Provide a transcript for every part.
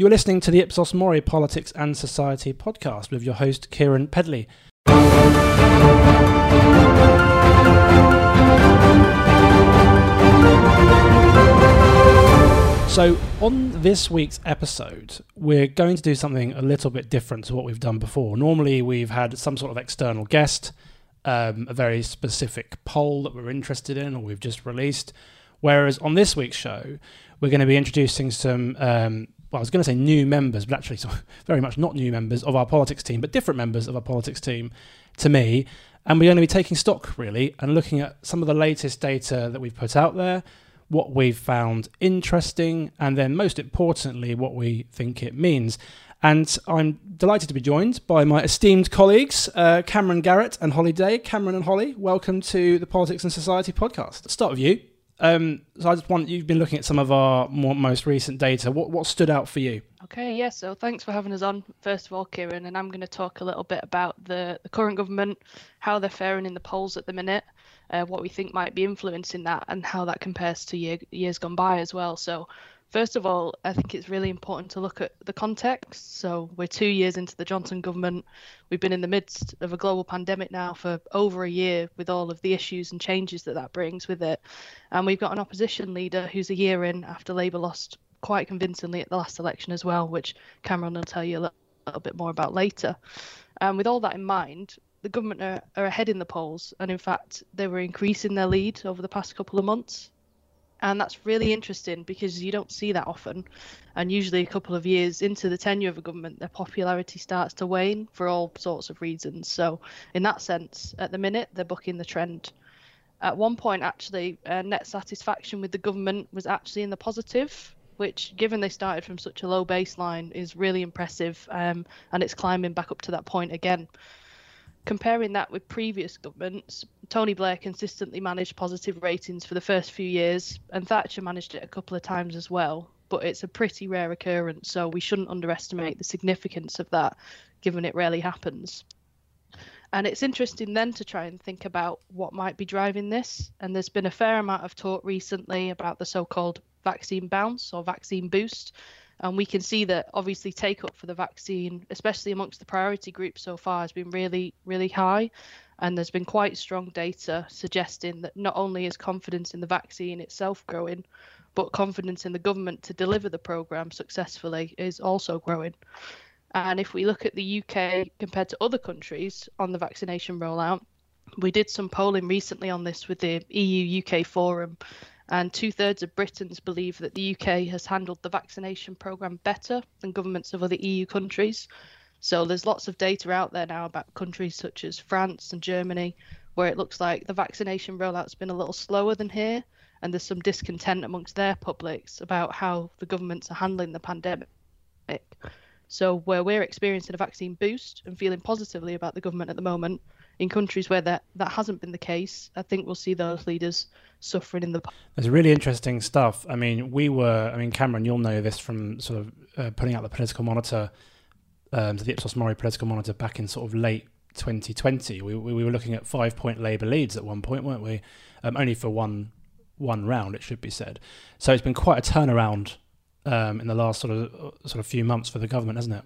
You're listening to the Ipsos Mori Politics and Society podcast with your host, Kieran Pedley. So, on this week's episode, we're going to do something a little bit different to what we've done before. Normally, we've had some sort of external guest, um, a very specific poll that we're interested in or we've just released. Whereas on this week's show, we're going to be introducing some, um, well, I was going to say new members, but actually very much not new members of our politics team, but different members of our politics team to me. And we're going to be taking stock, really, and looking at some of the latest data that we've put out there what we've found interesting, and then most importantly, what we think it means. And I'm delighted to be joined by my esteemed colleagues, uh, Cameron Garrett and Holly Day. Cameron and Holly, welcome to the Politics and Society podcast. Let's start with you. Um, so I just want you've been looking at some of our more, most recent data. What what stood out for you? Okay. Yeah, so thanks for having us on. First of all, Kieran, and I'm going to talk a little bit about the, the current government, how they're faring in the polls at the minute, uh, what we think might be influencing that, and how that compares to year, years gone by as well. So, first of all, I think it's really important to look at the context. So, we're two years into the Johnson government. We've been in the midst of a global pandemic now for over a year with all of the issues and changes that that brings with it. And we've got an opposition leader who's a year in after Labour lost quite convincingly at the last election as well, which Cameron will tell you a little, bit more about later. And with all that in mind, the government are, are ahead in the polls, and in fact, they were increasing their lead over the past couple of months. And that's really interesting because you don't see that often. And usually, a couple of years into the tenure of a government, their popularity starts to wane for all sorts of reasons. So, in that sense, at the minute, they're bucking the trend. At one point, actually, uh, net satisfaction with the government was actually in the positive, which, given they started from such a low baseline, is really impressive. Um, and it's climbing back up to that point again. Comparing that with previous governments, Tony Blair consistently managed positive ratings for the first few years, and Thatcher managed it a couple of times as well. But it's a pretty rare occurrence, so we shouldn't underestimate the significance of that, given it rarely happens. And it's interesting then to try and think about what might be driving this. And there's been a fair amount of talk recently about the so called vaccine bounce or vaccine boost, and we can see that obviously take up for the vaccine, especially amongst the priority group so far, has been really, really high. And there's been quite strong data suggesting that not only is confidence in the vaccine itself growing, but confidence in the government to deliver the programme successfully is also growing. And if we look at the UK compared to other countries on the vaccination rollout, we did some polling recently on this with the EU UK Forum, and two thirds of Britons believe that the UK has handled the vaccination programme better than governments of other EU countries. So there's lots of data out there now about countries such as France and Germany, where it looks like the vaccination rollout's been a little slower than here, and there's some discontent amongst their publics about how the governments are handling the pandemic. So where we're experiencing a vaccine boost and feeling positively about the government at the moment, in countries where that that hasn't been the case, I think we'll see those leaders suffering in the. There's really interesting stuff. I mean, we were. I mean, Cameron, you'll know this from sort of uh, putting out the political monitor, um, the Ipsos Mori political monitor back in sort of late 2020. We, we were looking at five point Labour leads at one point, weren't we? Um, only for one one round, it should be said. So it's been quite a turnaround um, in the last sort of sort of few months for the government, hasn't it?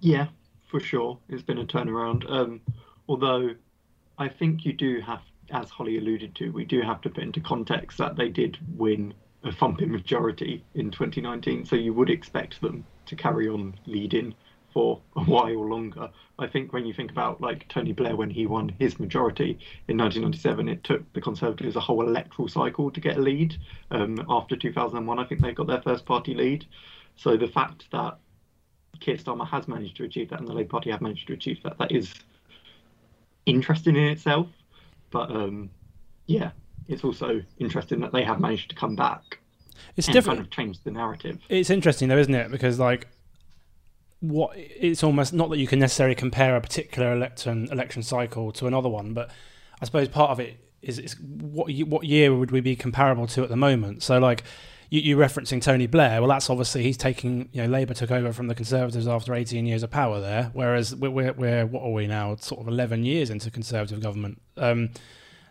Yeah, for sure, it's been a turnaround. Um, although I think you do have, as Holly alluded to, we do have to put into context that they did win a thumping majority in 2019, so you would expect them to carry on leading for a while longer. I think when you think about like Tony Blair when he won his majority in 1997, it took the Conservatives a whole electoral cycle to get a lead. Um, after 2001, I think they got their first party lead. So the fact that Keir Starmer has managed to achieve that and the Labour Party have managed to achieve that, that is interesting in itself. But um, yeah, it's also interesting that they have managed to come back. It's different. Kind of change the narrative. It's interesting though, isn't it? Because like, what it's almost not that you can necessarily compare a particular election election cycle to another one, but I suppose part of it is, is what what year would we be comparable to at the moment? So like you, you referencing Tony Blair. Well, that's obviously he's taking. You know, Labour took over from the Conservatives after 18 years of power there, whereas we're, we're, we're what are we now? Sort of 11 years into Conservative government. Um,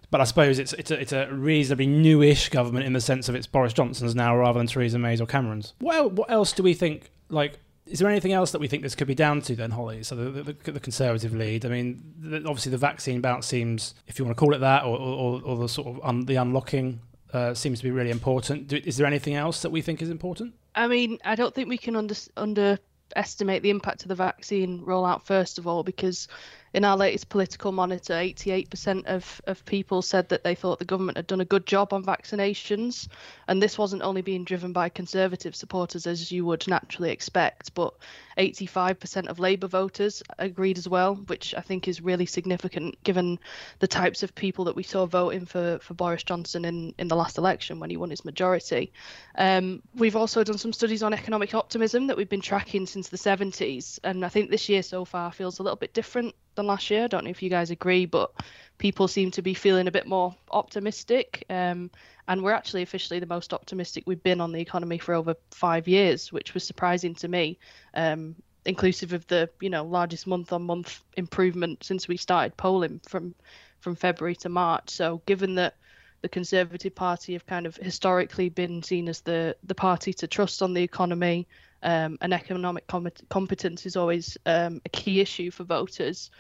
but I suppose it's it's a, it's a reasonably newish government in the sense of it's Boris Johnson's now rather than Theresa May's or Cameron's. Well, what else do we think? Like is there anything else that we think this could be down to then, Holly? So the, the, the Conservative lead. I mean, the, obviously the vaccine bounce seems, if you want to call it that, or, or, or the sort of un, the unlocking uh, seems to be really important. Do, is there anything else that we think is important? I mean, I don't think we can under, underestimate the impact of the vaccine rollout first of all, because in our latest political monitor, 88% of, of people said that they thought the government had done a good job on vaccinations. And this wasn't only being driven by Conservative supporters, as you would naturally expect, but 85% of Labour voters agreed as well, which I think is really significant given the types of people that we saw voting for, for Boris Johnson in, in the last election when he won his majority. Um, we've also done some studies on economic optimism that we've been tracking since the 70s. And I think this year so far feels a little bit different than last year. I don't know if you guys agree, but people seem to be feeling a bit more optimistic. Um, and we're actually officially the most optimistic we've been on the economy for over five years, which was surprising to me, um, inclusive of the you know largest month-on-month improvement since we started polling from from February to March. So given that the Conservative Party have kind of historically been seen as the the party to trust on the economy, um, and economic com- competence is always um, a key issue for voters.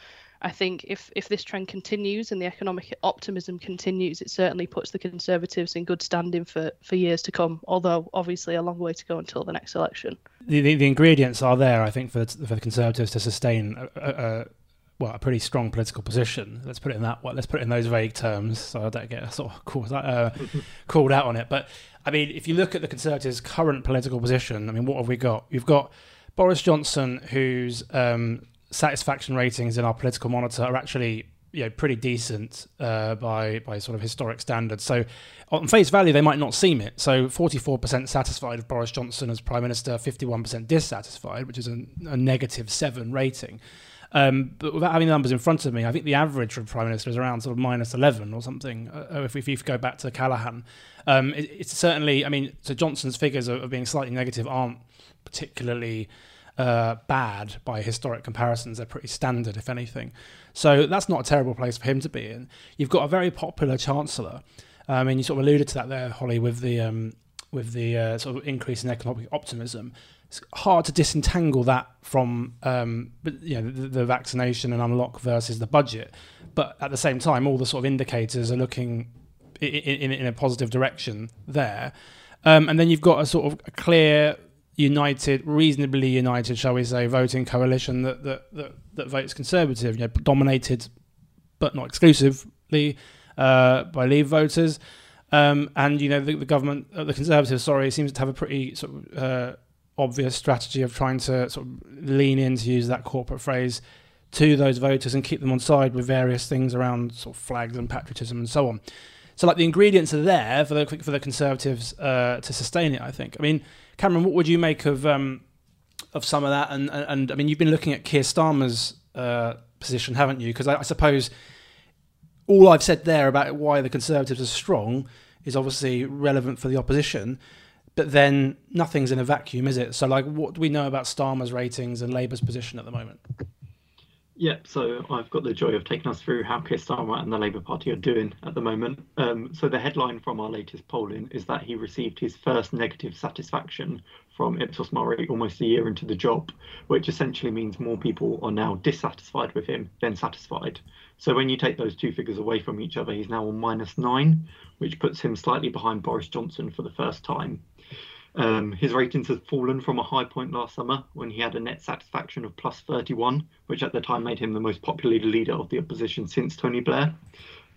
I think if if this trend continues and the economic optimism continues, it certainly puts the Conservatives in good standing for, for years to come. Although obviously a long way to go until the next election. The the, the ingredients are there, I think, for the, for the Conservatives to sustain a, a, well a pretty strong political position. Let's put it in that. Well, let's put it in those vague terms, so I don't get sort of called uh, called out on it. But I mean, if you look at the Conservatives' current political position, I mean, what have we got? You've got Boris Johnson, whose um, satisfaction ratings in our political monitor are actually you know pretty decent uh, by by sort of historic standards. So on face value, they might not seem it. So 44% satisfied of Boris Johnson as prime minister, 51% dissatisfied, which is a, a negative seven rating. Um, but without having the numbers in front of me, I think the average for prime minister is around sort of minus 11 or something. Uh, if, if you go back to Callaghan, um, it, it's certainly. I mean, so Johnson's figures of, of being slightly negative aren't particularly uh, bad by historic comparisons. They're pretty standard, if anything. So that's not a terrible place for him to be in. You've got a very popular chancellor. I mean, you sort of alluded to that there, Holly, with the um, with the uh, sort of increase in economic optimism. It's hard to disentangle that from um, you know the, the vaccination and unlock versus the budget. But at the same time, all the sort of indicators are looking in, in, in a positive direction there. Um, and then you've got a sort of a clear united, reasonably united, shall we say, voting coalition that that that, that votes Conservative, you know, dominated but not exclusively uh, by Leave voters. Um, and you know the, the government, uh, the Conservatives, sorry, seems to have a pretty sort of uh, obvious strategy of trying to sort of lean in to use that corporate phrase to those voters and keep them on side with various things around sort of flags and patriotism and so on. So like the ingredients are there for the for the Conservatives uh, to sustain it. I think. I mean, Cameron, what would you make of um, of some of that? And, and, and I mean, you've been looking at Keir Starmer's uh, position, haven't you? Because I, I, suppose all I've said there about why the Conservatives are strong is obviously relevant for the opposition. But then nothing's in a vacuum, is it? So, like, what do we know about Starmer's ratings and Labour's position at the moment? Yep, so I've got the joy of taking us through how Keir Starmer and the Labour Party are doing at the moment. Um, so the headline from our latest polling is that he received his first negative satisfaction from Ipsos Mori almost a year into the job, which essentially means more people are now dissatisfied with him than satisfied. So when you take those two figures away from each other, he's now on minus nine, which puts him slightly behind Boris Johnson for the first time. Um, his ratings have fallen from a high point last summer when he had a net satisfaction of plus 31, which at the time made him the most popular leader of the opposition since Tony Blair.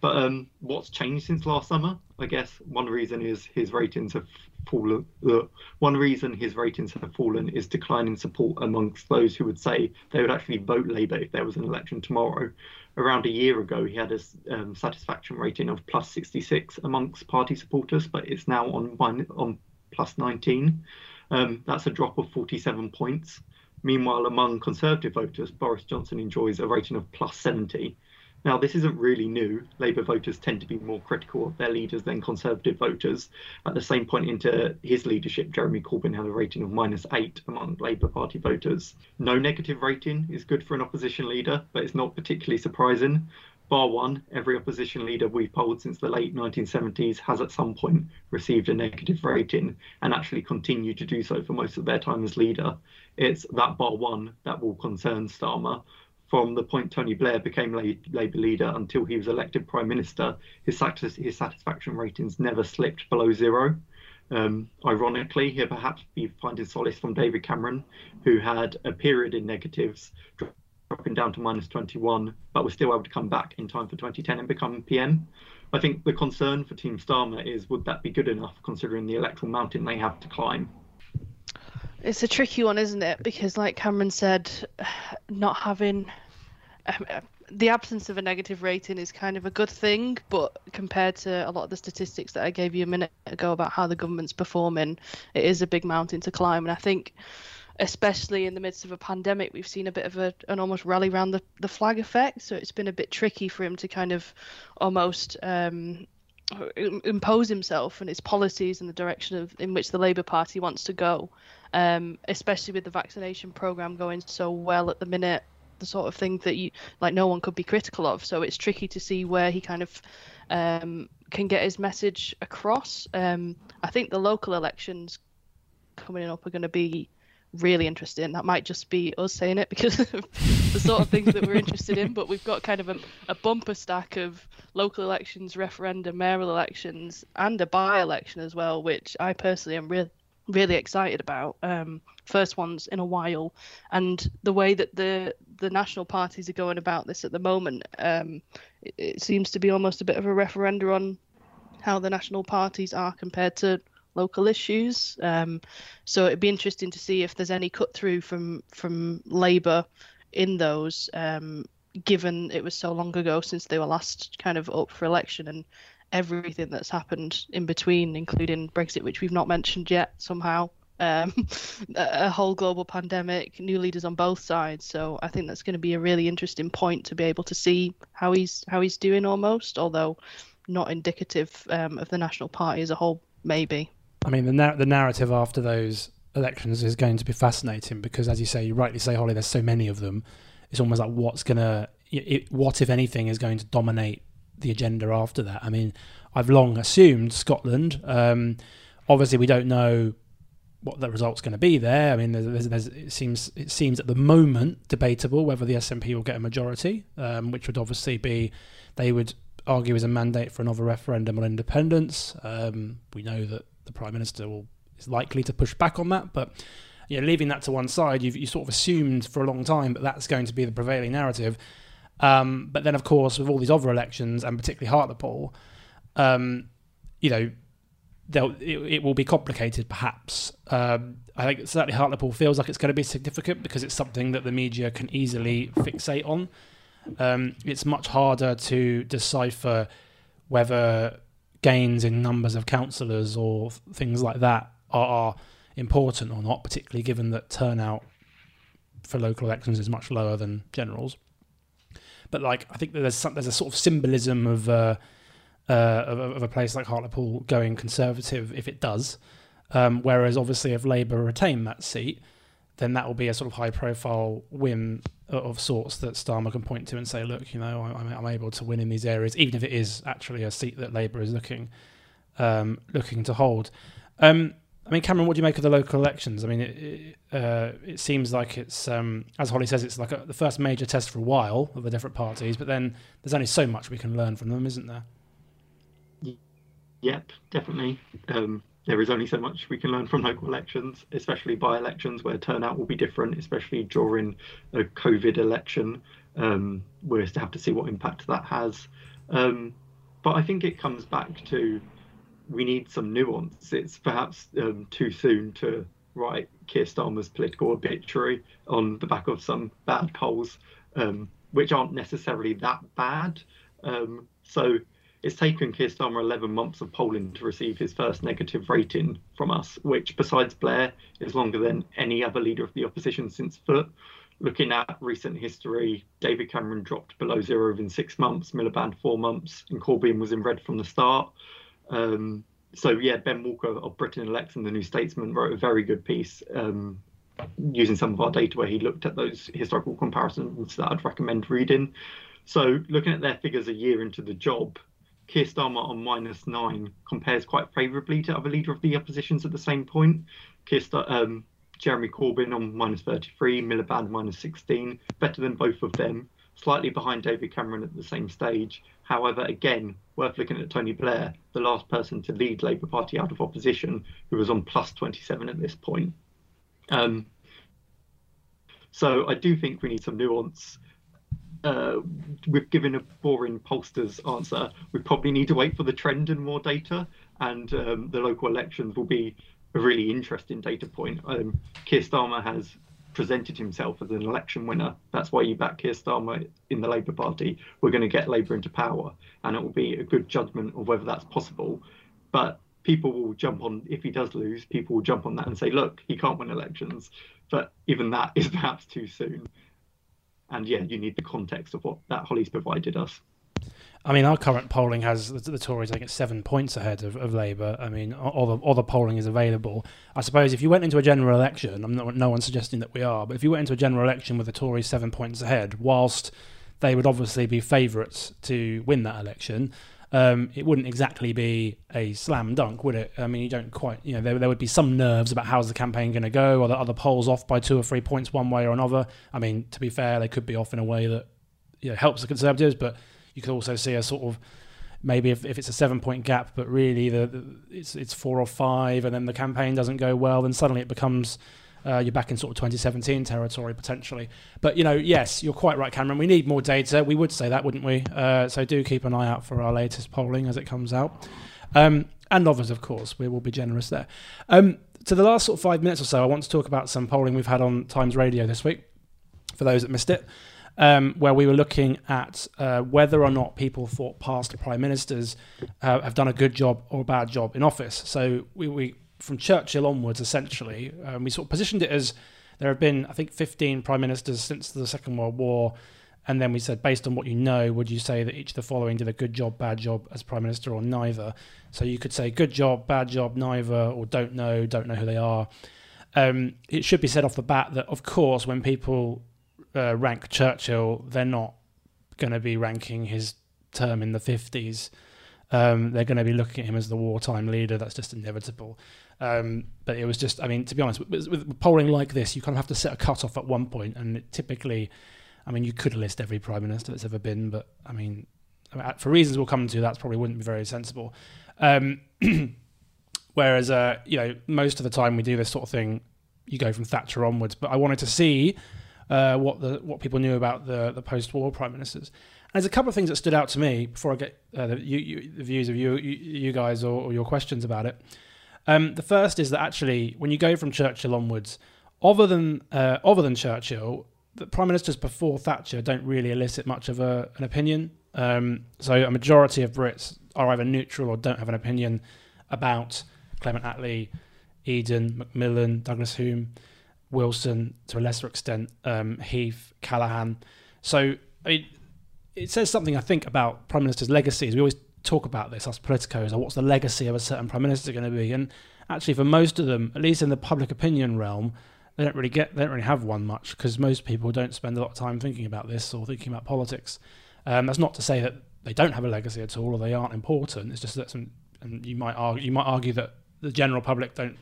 But um, what's changed since last summer? I guess one reason is his ratings have fallen. Uh, one reason his ratings have fallen is declining support amongst those who would say they would actually vote Labour if there was an election tomorrow. Around a year ago, he had a um, satisfaction rating of plus 66 amongst party supporters, but it's now on on plus 19. Um, that's a drop of 47 points. Meanwhile, among Conservative voters, Boris Johnson enjoys a rating of plus 70. Now, this isn't really new. Labour voters tend to be more critical of their leaders than Conservative voters. At the same point into his leadership, Jeremy Corbyn had a rating of minus eight among Labour Party voters. No negative rating is good for an opposition leader, but it's not particularly surprising. bar one, every opposition leader we've polled since the late 1970s has at some point received a negative rating and actually continued to do so for most of their time as leader. It's that bar one that will concern Starmer. From the point Tony Blair became Labour leader until he was elected Prime Minister, his, his satisfaction ratings never slipped below zero. Um, ironically, he'll perhaps be finding solace from David Cameron, who had a period in negatives, dropping down to minus 21, but was still able to come back in time for 2010 and become PM. I think the concern for Team Starmer is would that be good enough considering the electoral mountain they have to climb? It's a tricky one, isn't it? Because, like Cameron said, not having the absence of a negative rating is kind of a good thing, but compared to a lot of the statistics that I gave you a minute ago about how the government's performing, it is a big mountain to climb. And I think especially in the midst of a pandemic, we've seen a bit of a, an almost rally around the, the flag effect. So it's been a bit tricky for him to kind of almost um, impose himself and his policies and the direction of in which the Labour Party wants to go, um, especially with the vaccination program going so well at the minute. The sort of thing that you like, no one could be critical of. So it's tricky to see where he kind of um, can get his message across. Um, I think the local elections coming up are going to be really interesting. That might just be us saying it because of the sort of things that we're interested in. But we've got kind of a, a bumper stack of local elections, referendum, mayoral elections, and a by-election as well, which I personally am really really excited about. Um, first ones in a while, and the way that the the national parties are going about this at the moment, um, it, it seems to be almost a bit of a referendum on how the national parties are compared to local issues. Um, so it'd be interesting to see if there's any cut through from from Labour in those, um, given it was so long ago since they were last kind of up for election and everything that's happened in between, including Brexit, which we've not mentioned yet somehow. Um, a whole global pandemic, new leaders on both sides. So I think that's going to be a really interesting point to be able to see how he's how he's doing almost, although not indicative um, of the National Party as a whole, maybe. I mean, the na- the narrative after those elections is going to be fascinating because, as you say, you rightly say, Holly, there's so many of them. It's almost like what's gonna, what if anything is going to dominate the agenda after that? I mean, I've long assumed Scotland. Um, obviously, we don't know what the result's going to be there. I mean, there's, there's, it seems it seems at the moment debatable whether the SNP will get a majority, um, which would obviously be they would argue as a mandate for another referendum on independence. Um, we know that the prime minister will is likely to push back on that. But you know, leaving that to one side, you've you sort of assumed for a long time that that's going to be the prevailing narrative. Um, but then, of course, with all these other elections, and particularly Hartlepool, um, you know, it, it, will be complicated, perhaps. Um, I think certainly Hartlepool feels like it's going to be significant because it's something that the media can easily fixate on. Um, it's much harder to decipher whether gains in numbers of councillors or things like that are, are important or not, particularly given that turnout for local elections is much lower than generals. But like, I think there's some, there's a sort of symbolism of, uh, uh, of, of a place like Hartlepool going conservative if it does. Um, whereas obviously, if Labour retain that seat, then that will be a sort of high profile win of sorts that Starmer can point to and say, look, you know, I'm, I'm able to win in these areas, even if it is actually a seat that Labour is looking um, looking to hold. Um, I mean, Cameron, what do you make of the local elections? I mean, it, uh, it seems like it's, um, as Holly says, it's like a, the first major test for a while of the different parties, but then there's only so much we can learn from them, isn't there? Yep, definitely. Um, there is only so much we can learn from local elections, especially by elections where turnout will be different, especially during a COVID election. Um, we're to have to see what impact that has. Um, but I think it comes back to we need some nuance. It's perhaps um, too soon to write Keir Starmer's political obituary on the back of some bad polls, um, which aren't necessarily that bad. Um, so it's taken Keir Starmer 11 months of polling to receive his first negative rating from us, which, besides Blair, is longer than any other leader of the opposition since Foot. Looking at recent history, David Cameron dropped below zero within six months, Miliband four months, and Corbyn was in red from the start. Um, so yeah, Ben Walker of Britain Elects and the New Statesman wrote a very good piece um, using some of our data where he looked at those historical comparisons that I'd recommend reading. So looking at their figures a year into the job, Keir Starmer on minus nine compares quite favourably to other leader of the oppositions at the same point. Keir Star- um, Jeremy Corbyn on minus 33, Miliband minus 16, better than both of them, slightly behind David Cameron at the same stage. However, again, worth looking at Tony Blair, the last person to lead Labour Party out of opposition, who was on plus 27 at this point. Um, so I do think we need some nuance. Uh, we've given a boring pollster's answer. We probably need to wait for the trend and more data, and um, the local elections will be a really interesting data point. Um, Keir Starmer has presented himself as an election winner. That's why you back Keir Starmer in the Labour Party. We're going to get Labour into power, and it will be a good judgment of whether that's possible. But people will jump on if he does lose. People will jump on that and say, "Look, he can't win elections." But even that is perhaps too soon. And yeah, you need the context of what that Holly's provided us. I mean, our current polling has the, the Tories, I think, seven points ahead of, of Labour. I mean, all the, all the polling is available. I suppose if you went into a general election, I'm not, no one's suggesting that we are, but if you went into a general election with the Tories seven points ahead, whilst they would obviously be favourites to win that election, um, it wouldn't exactly be a slam dunk, would it? I mean, you don't quite, you know, there, there would be some nerves about how's the campaign going to go, or the other polls off by two or three points one way or another. I mean, to be fair, they could be off in a way that you know helps the Conservatives, but you could also see a sort of maybe if, if it's a seven point gap, but really the, the, it's it's four or five, and then the campaign doesn't go well, then suddenly it becomes uh, you're back in sort of 2017 territory potentially. But you know, yes, you're quite right, Cameron. We need more data. We would say that, wouldn't we? Uh, so do keep an eye out for our latest polling as it comes out, um, and others, of course. We will be generous there. Um, to the last sort of five minutes or so, I want to talk about some polling we've had on Times Radio this week. For those that missed it um, where we were looking at uh, whether or not people thought past prime ministers uh, have done a good job or a bad job in office. So we, we from Churchill onwards, essentially, um, we sort of positioned it as there have been, I think, 15 prime ministers since the Second World War. And then we said, based on what you know, would you say that each of the following did a good job, bad job as prime minister, or neither? So you could say good job, bad job, neither, or don't know, don't know who they are. Um, it should be said off the bat that, of course, when people uh, rank Churchill, they're not going to be ranking his term in the 50s. Um, they're going to be looking at him as the wartime leader. That's just inevitable. Um, but it was just, I mean, to be honest, with, with, polling like this, you kind of have to set a cut off at one point. point, and typically, I mean, you could list every prime minister that's ever been, but I mean, for reasons we'll come to, that probably wouldn't be very sensible. Um, whereas, uh, you know, most of the time we do this sort of thing, you go from Thatcher onwards. But I wanted to see uh, what the what people knew about the the post-war prime ministers. And there's a couple of things that stood out to me before I get uh, the, you, you, the, views of you you, guys or, or, your questions about it. Um, the first is that actually, when you go from Churchill onwards, other than uh, other than Churchill, the prime ministers before Thatcher don't really elicit much of a, an opinion. Um, so a majority of Brits are either neutral or don't have an opinion about Clement Attlee, Eden, Macmillan, Douglas Home. Wilson, to a lesser extent, um, Heath, Callaghan. So I mean, it says something, I think, about prime ministers' legacies. We always talk about this, us politicos, or what's the legacy of a certain prime minister going to be? And actually, for most of them, at least in the public opinion realm, they don't really get, they don't really have one much because most people don't spend a lot of time thinking about this or thinking about politics. Um, that's not to say that they don't have a legacy at all or they aren't important. It's just that some, and you might argue, you might argue that the general public don't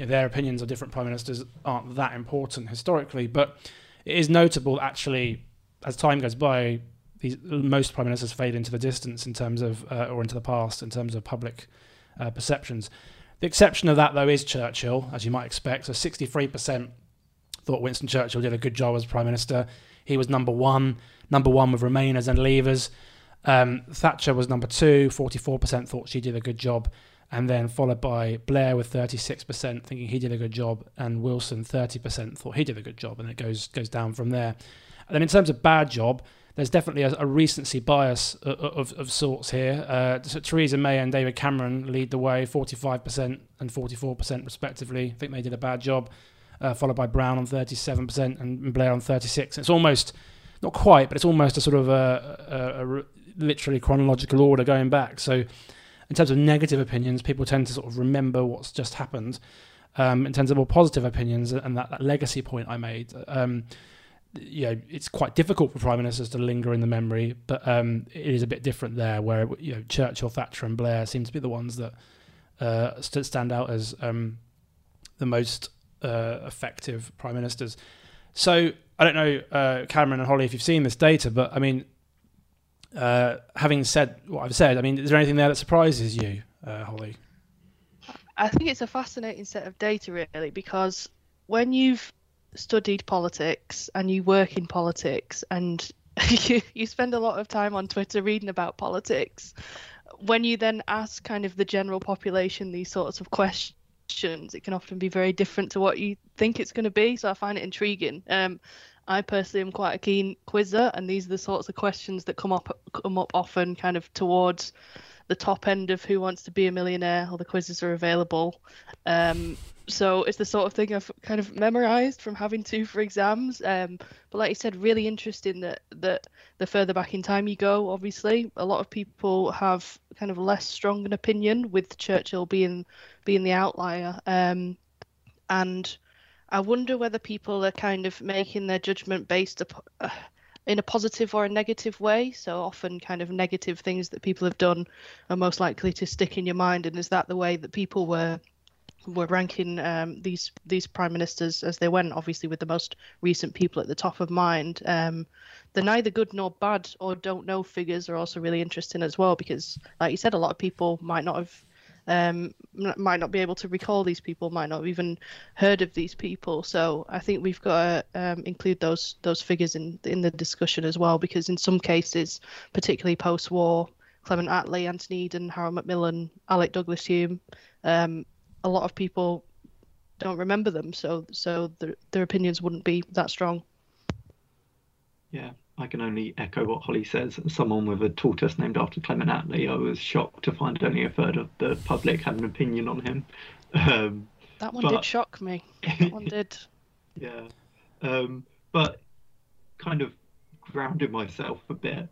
you know, their opinions of different prime ministers aren't that important historically. But it is notable, actually, as time goes by, these, most prime ministers fade into the distance in terms of, uh, or into the past in terms of public uh, perceptions. The exception of that, though, is Churchill, as you might expect. So 63% thought Winston Churchill did a good job as prime minister. He was number one, number one with Remainers and Leavers. Um, Thatcher was number two. 44% thought she did a good job and then followed by Blair with 36% thinking he did a good job, and Wilson 30% thought he did a good job, and it goes goes down from there. And then in terms of bad job, there's definitely a, a recency bias of, of, of sorts here. Uh, Theresa May and David Cameron lead the way, 45% and 44% respectively. I think they did a bad job, uh, followed by Brown on 37% and Blair on 36. It's almost not quite, but it's almost a sort of a, a, a literally chronological order going back. So in terms of negative opinions, people tend to sort of remember what's just happened. Um, in terms of more positive opinions and that, that legacy point I made, um, you know, it's quite difficult for prime ministers to linger in the memory, but um, it is a bit different there, where you know Churchill, Thatcher, and Blair seem to be the ones that uh, stand out as um, the most uh, effective prime ministers. So I don't know, uh, Cameron and Holly, if you've seen this data, but I mean, uh, having said what I've said, I mean, is there anything there that surprises you, uh, Holly? I think it's a fascinating set of data, really, because when you've studied politics and you work in politics and you, you spend a lot of time on Twitter reading about politics, when you then ask kind of the general population these sorts of questions, it can often be very different to what you think it's going to be. So I find it intriguing. Um, I personally am quite a keen quizzer, and these are the sorts of questions that come up come up often, kind of towards the top end of Who Wants to Be a Millionaire. All the quizzes are available. Um, so it's the sort of thing I've kind of memorized from having to for exams. Um, but like you said, really interesting that that the further back in time you go, obviously, a lot of people have kind of less strong an opinion with Churchill being being the outlier. Um, and I wonder whether people are kind of making their judgment based. Uh, in a positive or a negative way. So often, kind of negative things that people have done are most likely to stick in your mind. And is that the way that people were were ranking um, these these prime ministers as they went, obviously with the most recent people at the top of mind. Um, the neither good nor bad or don't know figures are also really interesting as well because, like you said, a lot of people might not have um, might not be able to recall these people, might not have even heard of these people. So I think we've got to um, include those those figures in in the discussion as well because in some cases, particularly post-war, Clement Attlee, Anthony Eden, Harold Macmillan, Alec Douglas Home. Um, a lot of people don't remember them, so so their their opinions wouldn't be that strong. Yeah, I can only echo what Holly says. Someone with a tortoise named after Clement Attlee, I was shocked to find only a third of the public had an opinion on him. Um, that one but... did shock me. That one did. yeah, um, but kind of grounded myself a bit.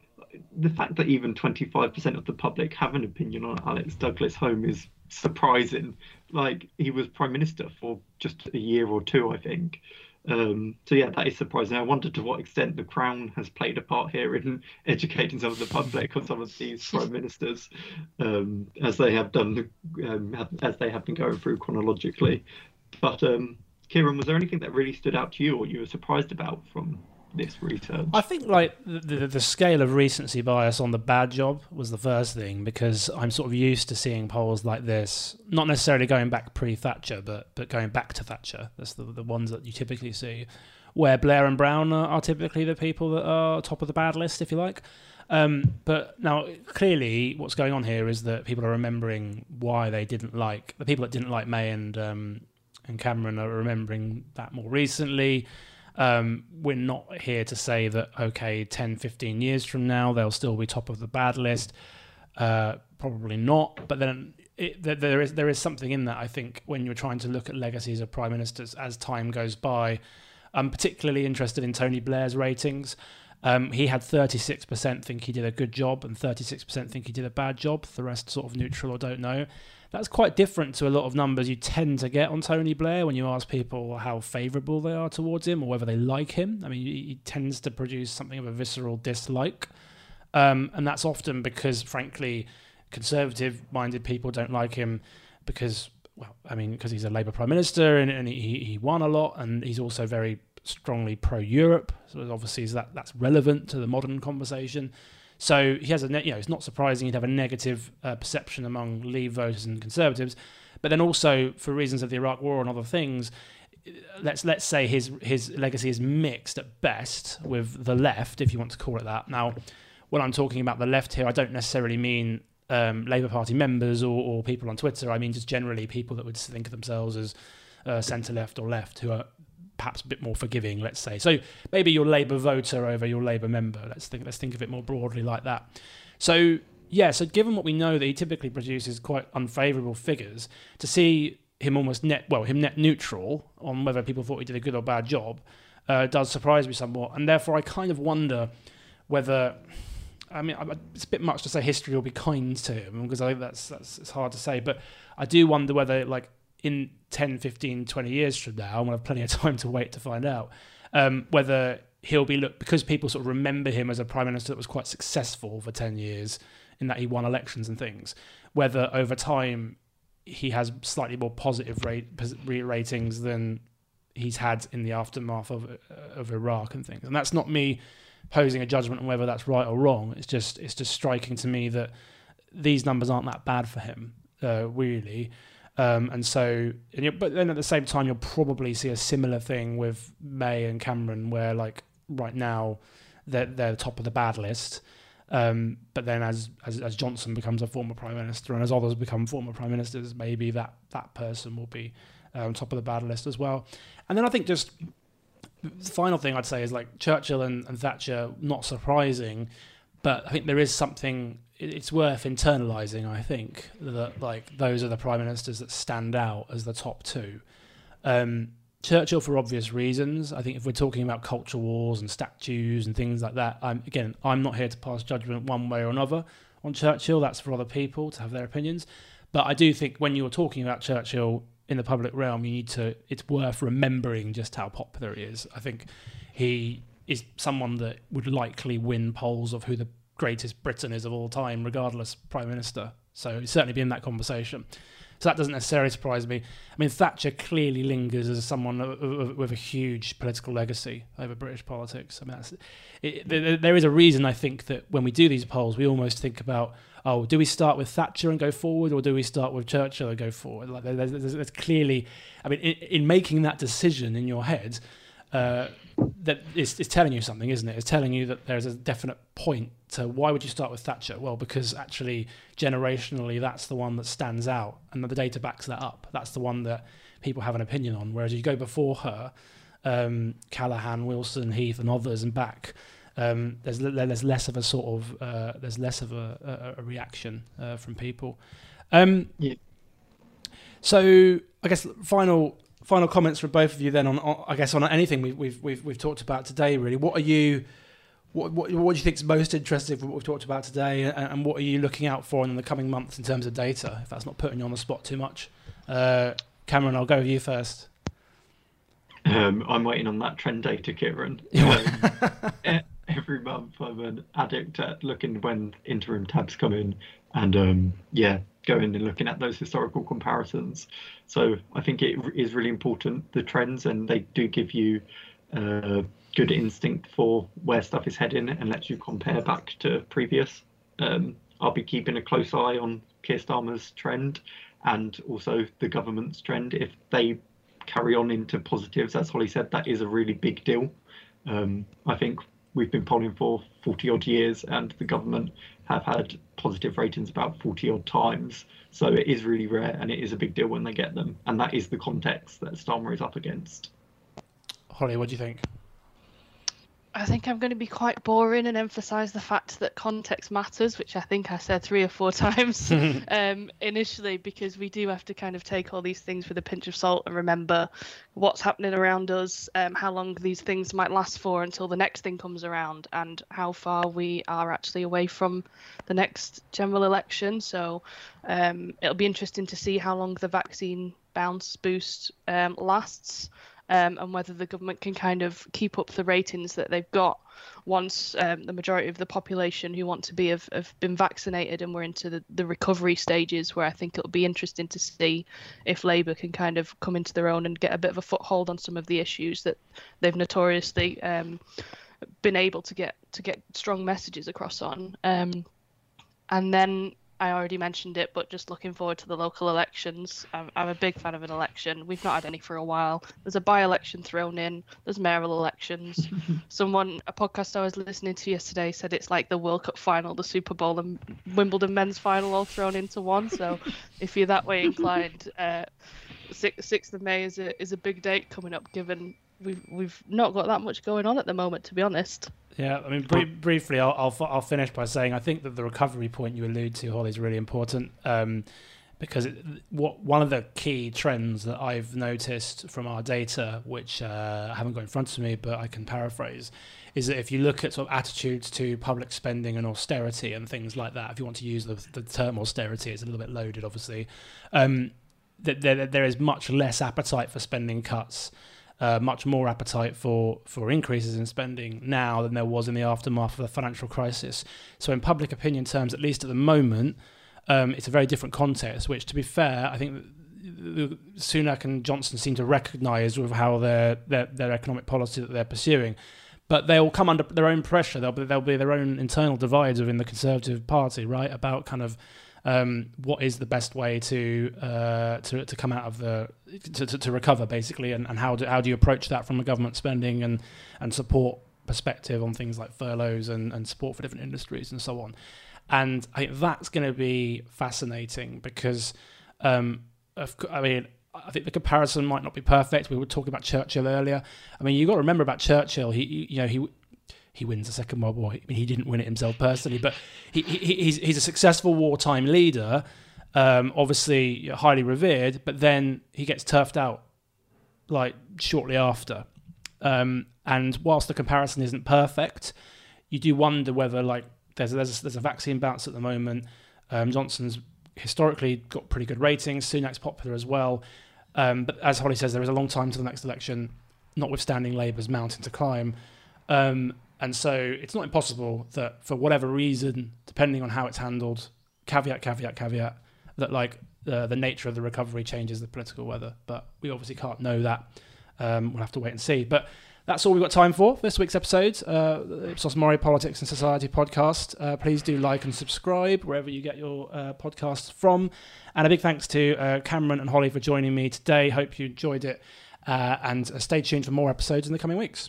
The fact that even 25% of the public have an opinion on Alex Douglas Home is surprising. Like he was prime minister for just a year or two, I think. Um, so yeah, that is surprising. I wonder to what extent the Crown has played a part here in educating some of the public on some of these prime ministers, um, as they have done, um, as they have been going through chronologically. But um, Kieran, was there anything that really stood out to you, or you were surprised about from this research? I think like the, the, scale of recency bias on the bad job was the first thing because I'm sort of used to seeing polls like this, not necessarily going back pre Thatcher, but but going back to Thatcher. That's the the ones that you typically see, where Blair and Brown are, are typically the people that are top of the bad list, if you like. Um, but now, clearly, what's going on here is that people are remembering why they didn't like the people that didn't like May and um, and Cameron are remembering that more recently. Um, we're not here to say that, okay, 10, 15 years from now, they'll still be top of the bad list. Uh, probably not. But then it, there is there is something in that, I think, when you're trying to look at legacies of prime ministers as time goes by. I'm particularly interested in Tony Blair's ratings. Um, he had 36% think he did a good job and 36% think he did a bad job. The rest sort of neutral or don't know that's quite different to a lot of numbers you tend to get on Tony Blair when you ask people how favourable they are towards him or whether they like him. I mean, he tends to produce something of a visceral dislike. Um, and that's often because, frankly, conservative minded people don't like him because, well, I mean, because he's a Labour Prime Minister and, and he, he won a lot and he's also very strongly pro Europe. So obviously that, that's relevant to the modern conversation. So he has a, you know, it's not surprising he'd have a negative uh, perception among Leave voters and Conservatives, but then also for reasons of the Iraq War and other things, let's let's say his his legacy is mixed at best with the left, if you want to call it that. Now, when I'm talking about the left here, I don't necessarily mean um, Labour Party members or, or, people on Twitter. I mean just generally people that would think of themselves as uh, centre left or left who are perhaps a bit more forgiving, let's say. So maybe your Labour voter over your Labour member. Let's think let's think of it more broadly like that. So yeah, so given what we know that he typically produces quite unfavourable figures, to see him almost net well, him net neutral on whether people thought he did a good or bad job, uh, does surprise me somewhat. And therefore I kind of wonder whether I mean, it's a bit much to say history will be kind to him because I think that's that's it's hard to say. But I do wonder whether like in 10, 15, 20 years from now, I'm to have plenty of time to wait to find out um, whether he'll be looked because people sort of remember him as a prime minister that was quite successful for 10 years in that he won elections and things whether over time he has slightly more positive rate ratings than he's had in the aftermath of uh, of Iraq and things. And that's not me posing a judgment on whether that's right or wrong. It's just it's just striking to me that these numbers aren't that bad for him uh, really um, and so, and but then at the same time, you'll probably see a similar thing with May and Cameron, where like right now they're they're top of the bad list. Um, but then as, as as Johnson becomes a former prime minister and as others become former prime ministers, maybe that that person will be um, top of the bad list as well. And then I think just the final thing I'd say is like Churchill and, and Thatcher, not surprising, but I think there is something it's worth internalizing. I think that like those are the prime ministers that stand out as the top two. Um, Churchill, for obvious reasons. I think if we're talking about culture wars and statues and things like that, I'm, again, I'm not here to pass judgment one way or another on Churchill. That's for other people to have their opinions. But I do think when you're talking about Churchill in the public realm, you need to. It's worth remembering just how popular he is. I think he is someone that would likely win polls of who the greatest Briton is of all time, regardless prime minister. So he's certainly been in that conversation. So that doesn't necessarily surprise me. I mean, Thatcher clearly lingers as someone with a huge political legacy over British politics. I mean, it, there is a reason I think that when we do these polls, we almost think about, oh, do we start with Thatcher and go forward, or do we start with Churchill and go forward? Like, there's, there's, there's clearly, I mean, in, in, making that decision in your head, uh, that is, is telling you something, isn't it? It's telling you that there's a definite point to why would you start with Thatcher? Well, because actually, generationally, that's the one that stands out, and the data backs that up. That's the one that people have an opinion on. Whereas you go before her, um, Callaghan, Wilson, Heath, and others, and back. Um, there's there's less of a sort of uh, there's less of a, a, a reaction uh, from people. Um, yeah. So I guess final final comments from both of you then on, on I guess on anything we've, we've we've we've talked about today. Really, what are you what, what, what do you think is most interesting from what we've talked about today, and, and, what are you looking out for in the coming months in terms of data? If that's not putting you on the spot too much, uh, Cameron, I'll go with you first. Um, I'm waiting on that trend data, Kieran. Um, every month, I'm an addict at looking when interim tabs come in, and um, yeah, going and looking at those historical comparisons. So I think it is really important the trends, and they do give you. Uh, good instinct for where stuff is heading and lets you compare back to previous. Um, I'll be keeping a close eye on Keir Starmer's trend and also the government's trend. If they carry on into positives, as Holly said, that is a really big deal. Um, I think we've been polling for 40 odd years and the government have had positive ratings about 40 odd times. So it is really rare and it is a big deal when they get them. And that is the context that Starmer is up against. Holly, what do you think? I think I'm going to be quite boring and emphasize the fact that context matters, which I think I said three or four times um, initially, because we do have to kind of take all these things with a pinch of salt and remember what's happening around us, um, how long these things might last for until the next thing comes around, and how far we are actually away from the next general election. So um, it'll be interesting to see how long the vaccine bounce boost um, lasts um, and whether the government can kind of keep up the ratings that they've got once um, the majority of the population who want to be have, have been vaccinated and we're into the, the recovery stages where I think it'll be interesting to see if Labour can kind of come into their own and get a bit of a foothold on some of the issues that they've notoriously um, been able to get to get strong messages across on. Um, and then I already mentioned it, but just looking forward to the local elections. I'm, I'm, a big fan of an election. We've not had any for a while. There's a by election thrown in, there's mayoral elections. Someone, a podcast I was listening to yesterday, said it's like the World Cup final, the Super Bowl, and Wimbledon men's final all thrown into one. So if you're that way inclined, uh, 6th of May is a, is a big date coming up, given we've, we've not got that much going on at the moment, to be honest. Yeah, I mean, br- briefly, I'll, I'll, I'll finish by saying I think that the recovery point you allude to, Holly, is really important um, because it, what one of the key trends that I've noticed from our data, which uh, I haven't got in front of me, but I can paraphrase, is that if you look at sort of attitudes to public spending and austerity and things like that, if you want to use the, the term austerity, it's a little bit loaded, obviously. Um, that there, there is much less appetite for spending cuts uh, much more appetite for for increases in spending now than there was in the aftermath of the financial crisis. So, in public opinion terms, at least at the moment, um, it's a very different context. Which, to be fair, I think Sunak and Johnson seem to recognise with how their, their their economic policy that they're pursuing. But they'll come under their own pressure. There'll be, there'll be their own internal divides within the Conservative Party, right? About kind of um, what is the best way to uh, to to come out of the to, to, to recover basically, and, and how do how do you approach that from a government spending and and support perspective on things like furloughs and, and support for different industries and so on. And I think that's going to be fascinating because, um, of, I mean, I think the comparison might not be perfect. We were talking about Churchill earlier. I mean, you got to remember about Churchill. He, you know, he he wins the Second World War. I mean, he didn't win it himself personally, but he, he he's he's a successful wartime leader, um, obviously highly revered. But then he gets turfed out like shortly after. Um, and whilst the comparison isn't perfect, you do wonder whether like there's there's there's a vaccine bounce at the moment. Um, Johnson's historically got pretty good ratings. Sunak's popular as well. Um, but as Holly says, there is a long time to the next election, notwithstanding Labour's mountain to climb. Um, and so it's not impossible that for whatever reason, depending on how it's handled, caveat, caveat, caveat, that like uh, the nature of the recovery changes the political weather. But we obviously can't know that. Um, we'll have to wait and see. But that's all we've got time for this week's episode. Uh, Ipsos Mori Politics and Society podcast. Uh, please do like and subscribe wherever you get your uh, podcasts from. And a big thanks to uh, Cameron and Holly for joining me today. Hope you enjoyed it. Uh, and stay tuned for more episodes in the coming weeks.